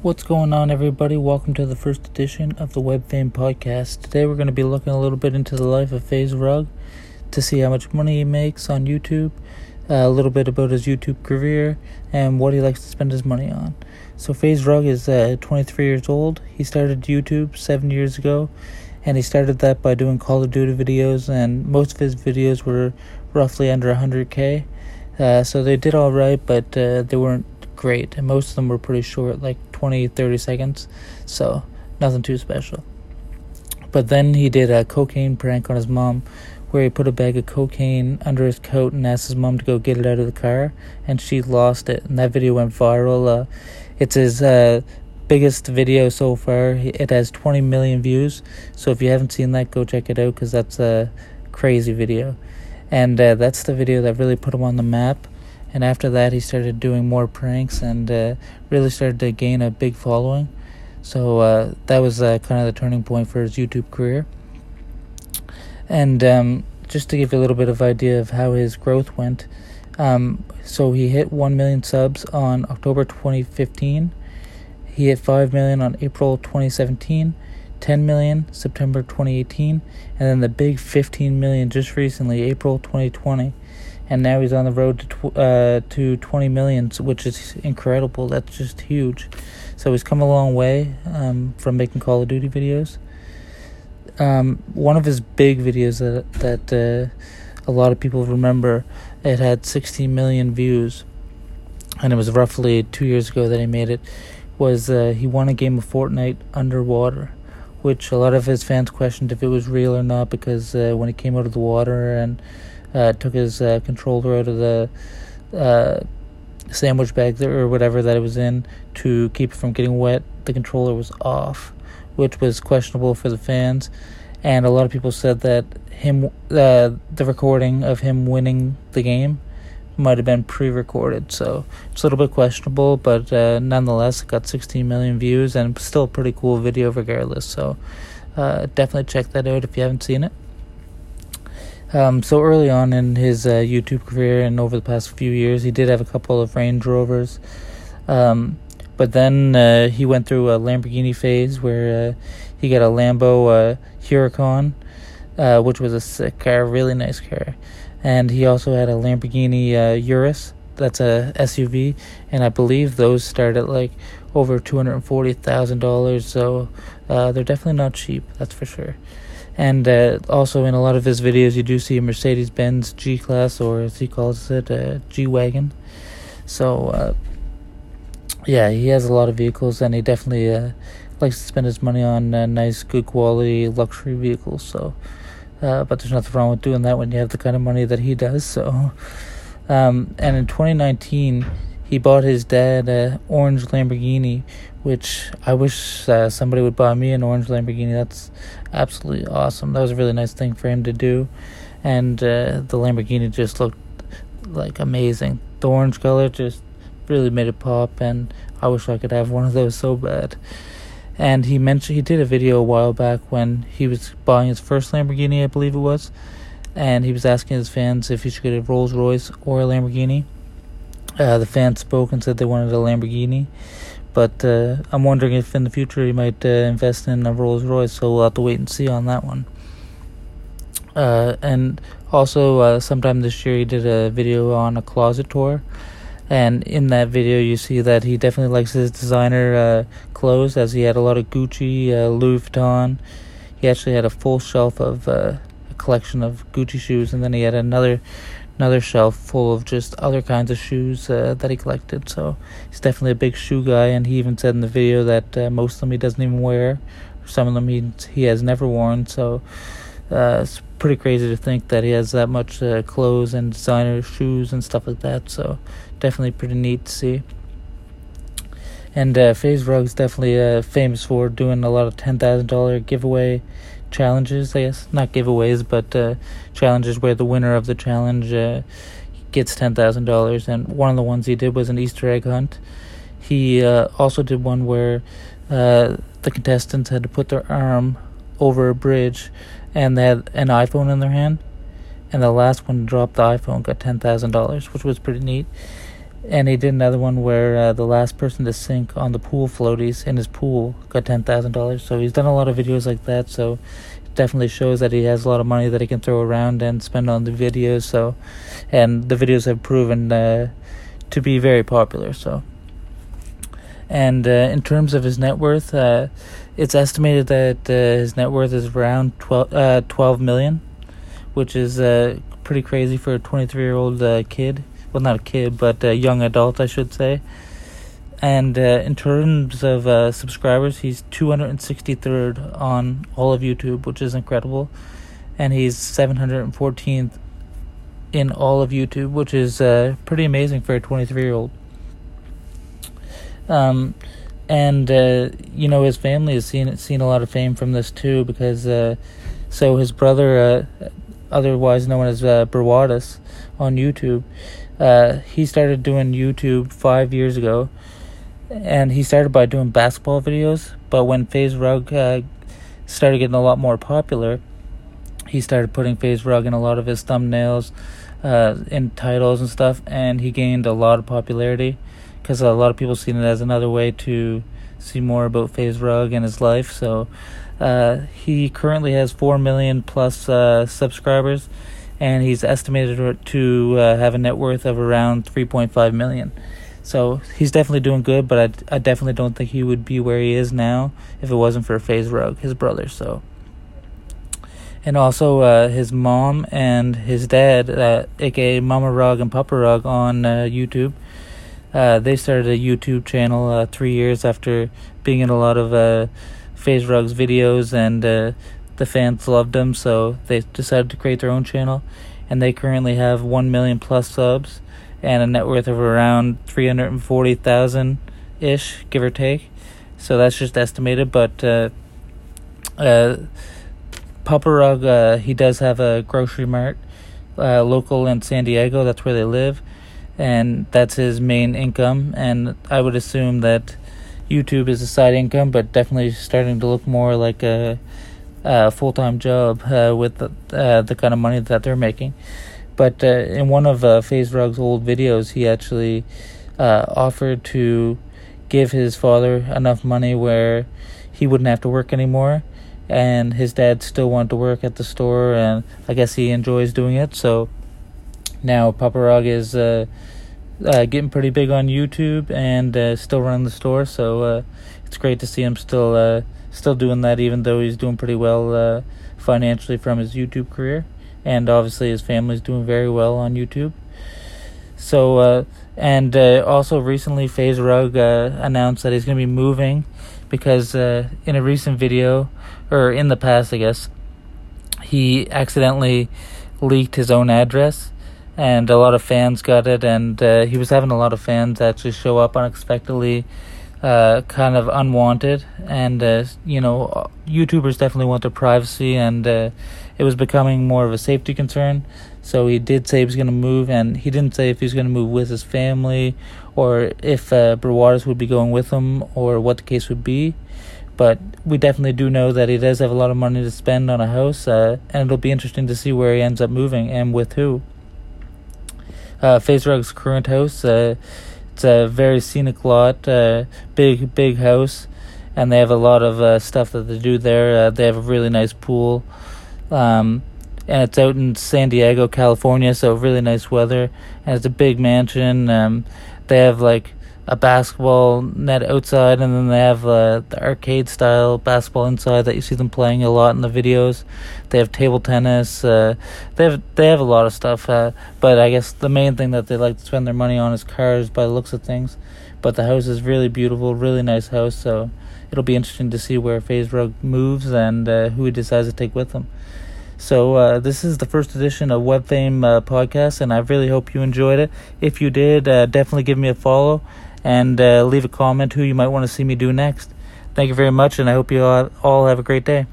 What's going on, everybody? Welcome to the first edition of the Web Fame Podcast. Today, we're going to be looking a little bit into the life of FaZe Rug to see how much money he makes on YouTube, uh, a little bit about his YouTube career, and what he likes to spend his money on. So, FaZe Rug is uh, 23 years old. He started YouTube seven years ago, and he started that by doing Call of Duty videos, and most of his videos were roughly under 100k. Uh, so they did all right, but uh, they weren't great, and most of them were pretty short, like 20, 30 seconds. So nothing too special. But then he did a cocaine prank on his mom, where he put a bag of cocaine under his coat and asked his mom to go get it out of the car, and she lost it. And that video went viral. Uh, it's his uh, biggest video so far. It has 20 million views. So if you haven't seen that, go check it out because that's a crazy video. And uh, that's the video that really put him on the map. And after that, he started doing more pranks and uh, really started to gain a big following. So uh, that was uh, kind of the turning point for his YouTube career. And um, just to give you a little bit of idea of how his growth went, um, so he hit 1 million subs on October 2015. He hit 5 million on April 2017, 10 million September 2018, and then the big 15 million just recently, April 2020. And now he's on the road to tw- uh, to 20 million, which is incredible. That's just huge. So he's come a long way um, from making Call of Duty videos. Um, one of his big videos that that uh, a lot of people remember, it had 16 million views, and it was roughly two years ago that he made it. Was uh, he won a game of Fortnite underwater? which a lot of his fans questioned if it was real or not because uh, when he came out of the water and uh, took his uh, controller out of the uh, sandwich bag or whatever that it was in to keep it from getting wet, the controller was off, which was questionable for the fans. And a lot of people said that him, uh, the recording of him winning the game might have been pre-recorded, so it's a little bit questionable. But uh, nonetheless, it got 16 million views and still a pretty cool video regardless. So uh, definitely check that out if you haven't seen it. Um, so early on in his uh, YouTube career and over the past few years, he did have a couple of Range Rovers. Um, but then uh, he went through a Lamborghini phase where uh, he got a Lambo uh, Huracan, uh, which was a sick car, really nice car and he also had a Lamborghini uh, Urus. That's a SUV, and I believe those start at like over two hundred and forty thousand dollars. So they're definitely not cheap. That's for sure. And uh, also in a lot of his videos, you do see a Mercedes Benz G Class, or as he calls it, a G wagon. So uh, yeah, he has a lot of vehicles, and he definitely uh, likes to spend his money on uh, nice, good quality luxury vehicles. So. Uh, but there's nothing wrong with doing that when you have the kind of money that he does. So, um, and in 2019, he bought his dad a orange Lamborghini, which I wish uh, somebody would buy me an orange Lamborghini. That's absolutely awesome. That was a really nice thing for him to do, and uh, the Lamborghini just looked like amazing. The orange color just really made it pop, and I wish I could have one of those so bad and he mentioned he did a video a while back when he was buying his first Lamborghini, I believe it was, and he was asking his fans if he should get a Rolls Royce or a Lamborghini. Uh, the fans spoke and said they wanted a Lamborghini, but uh, I'm wondering if in the future he might uh, invest in a Rolls Royce. So we'll have to wait and see on that one. Uh, and also, uh, sometime this year, he did a video on a closet tour and in that video, you see that he definitely likes his designer uh, clothes, as he had a lot of Gucci, Louis Vuitton. He actually had a full shelf of a collection of Gucci shoes, and then he had another another shelf full of just other kinds of shoes uh, that he collected. So he's definitely a big shoe guy, and he even said in the video that uh, most of them he doesn't even wear. Some of them he he has never worn. So uh, it's pretty crazy to think that he has that much uh, clothes and designer shoes and stuff like that. So definitely pretty neat to see. And uh, FaZe Rug's definitely uh, famous for doing a lot of ten thousand dollar giveaway challenges. I guess not giveaways, but uh, challenges where the winner of the challenge uh, gets ten thousand dollars. And one of the ones he did was an Easter egg hunt. He uh, also did one where uh, the contestants had to put their arm over a bridge, and they had an iPhone in their hand. And the last one dropped the iPhone got ten thousand dollars, which was pretty neat and he did another one where uh, the last person to sink on the pool floaties in his pool got ten thousand dollars. So he's done a lot of videos like that. So it definitely shows that he has a lot of money that he can throw around and spend on the videos. So, and the videos have proven uh, to be very popular. So, and uh, in terms of his net worth, uh, it's estimated that uh, his net worth is around 12, uh, 12 million, which is pretty crazy for a twenty three year old kid well, not a kid, but a young adult, I should say. And uh, in terms of uh, subscribers, he's 263rd on all of YouTube, which is incredible. And he's 714th in all of YouTube, which is uh, pretty amazing for a 23 year old. Um, and uh, you know his family has seen seen a lot of fame from this too, because uh, so his brother, uh, otherwise known as uh, on YouTube, uh, he started doing YouTube five years ago, and he started by doing basketball videos. But when FaZe Rug uh, started getting a lot more popular, he started putting FaZe Rug in a lot of his thumbnails, uh, in titles and stuff, and he gained a lot of popularity because a lot of people seen it as another way to see more about FaZe Rug and his life. So uh, he currently has four million plus uh, subscribers and he's estimated to uh, have a net worth of around 3.5 million. So he's definitely doing good, but I, I definitely don't think he would be where he is now if it wasn't for FaZe Rug, his brother. So, and also uh, his mom and his dad, uh, aka Mama Rug and Papa Rug, on uh, YouTube. Uh, they started a YouTube channel uh, three years after being in a lot of uh, FaZe Rug's videos and the fans loved them, so they decided to create their own channel. And they currently have 1 million plus subs and a net worth of around 340,000 ish, give or take. So that's just estimated, but uh, uh, Papa Rug, uh, he does have a grocery mart uh, local in San Diego. That's where they live, and that's his main income. And I would assume that YouTube is a side income, but definitely starting to look more like a uh, full time job uh, with the, uh, the kind of money that they're making. But uh, in one of uh, FaZe Rug's old videos, he actually uh, offered to give his father enough money where he wouldn't have to work anymore. And his dad still wanted to work at the store, and I guess he enjoys doing it. So now Papa Rug is uh, getting pretty big on YouTube and still running the store. So it's great to see him still still doing that, even though he's doing pretty well uh, financially from his YouTube career, and obviously his family's doing very well on YouTube. So uh, and also recently, FaZe Rug announced that he's going to be moving because in a recent video, or in the past, I guess, he accidentally leaked his own address and a lot of fans got it, and uh, he was having a lot of fans actually show up unexpectedly, uh, kind of unwanted, and uh, you know, YouTubers definitely want their privacy, and uh, it was becoming more of a safety concern. So he did say he was going to move, and he didn't say if he was going to move with his family, or if uh, would be going with him, or what the case would be. But we definitely do know that he does have a lot of money to spend on a house, uh, and it'll be interesting to see where he ends up moving and with who uh, FaZe Rug's current house. It's a very scenic lot, uh, big big house, and they have a lot of uh, stuff that they do there. Uh, they have a really nice pool, um, and it's out in San Diego, California, so really nice weather. And it's a big mansion. Um, they have like a basketball net outside, and then they have uh, the arcade style basketball inside that you see them playing a lot in the videos. They have table tennis. Uh, they have they have a lot of stuff, uh, but I guess the main thing that they like to spend their money on is cars, by the looks of things. But the house is really beautiful, really nice house. So it'll be interesting to see where FaZe Rug moves and uh, who he decides to take with him. So uh, this is the first edition of Web Fame uh, podcast, and I really hope you enjoyed it. If you did, uh, definitely give me a follow and uh, leave a comment who you might want to see me do next. Thank you very much, and I hope you all have a great day.